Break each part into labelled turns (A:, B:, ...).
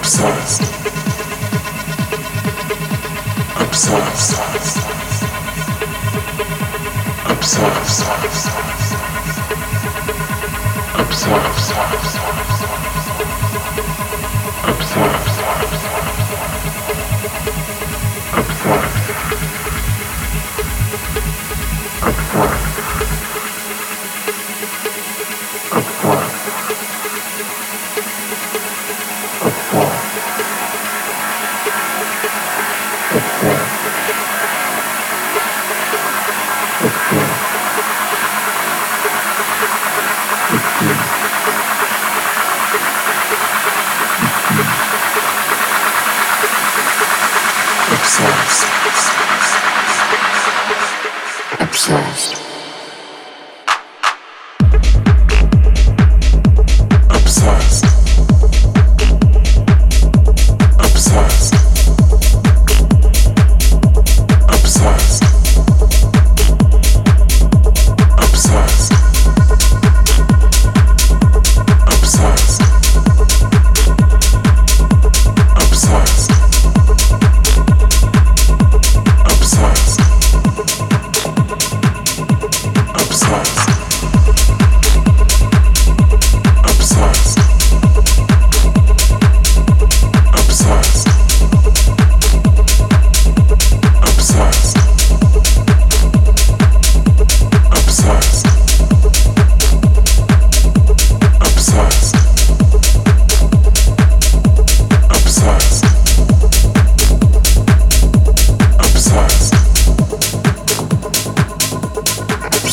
A: Obsessed. Obsessed. Obsessed.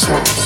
A: Sessions.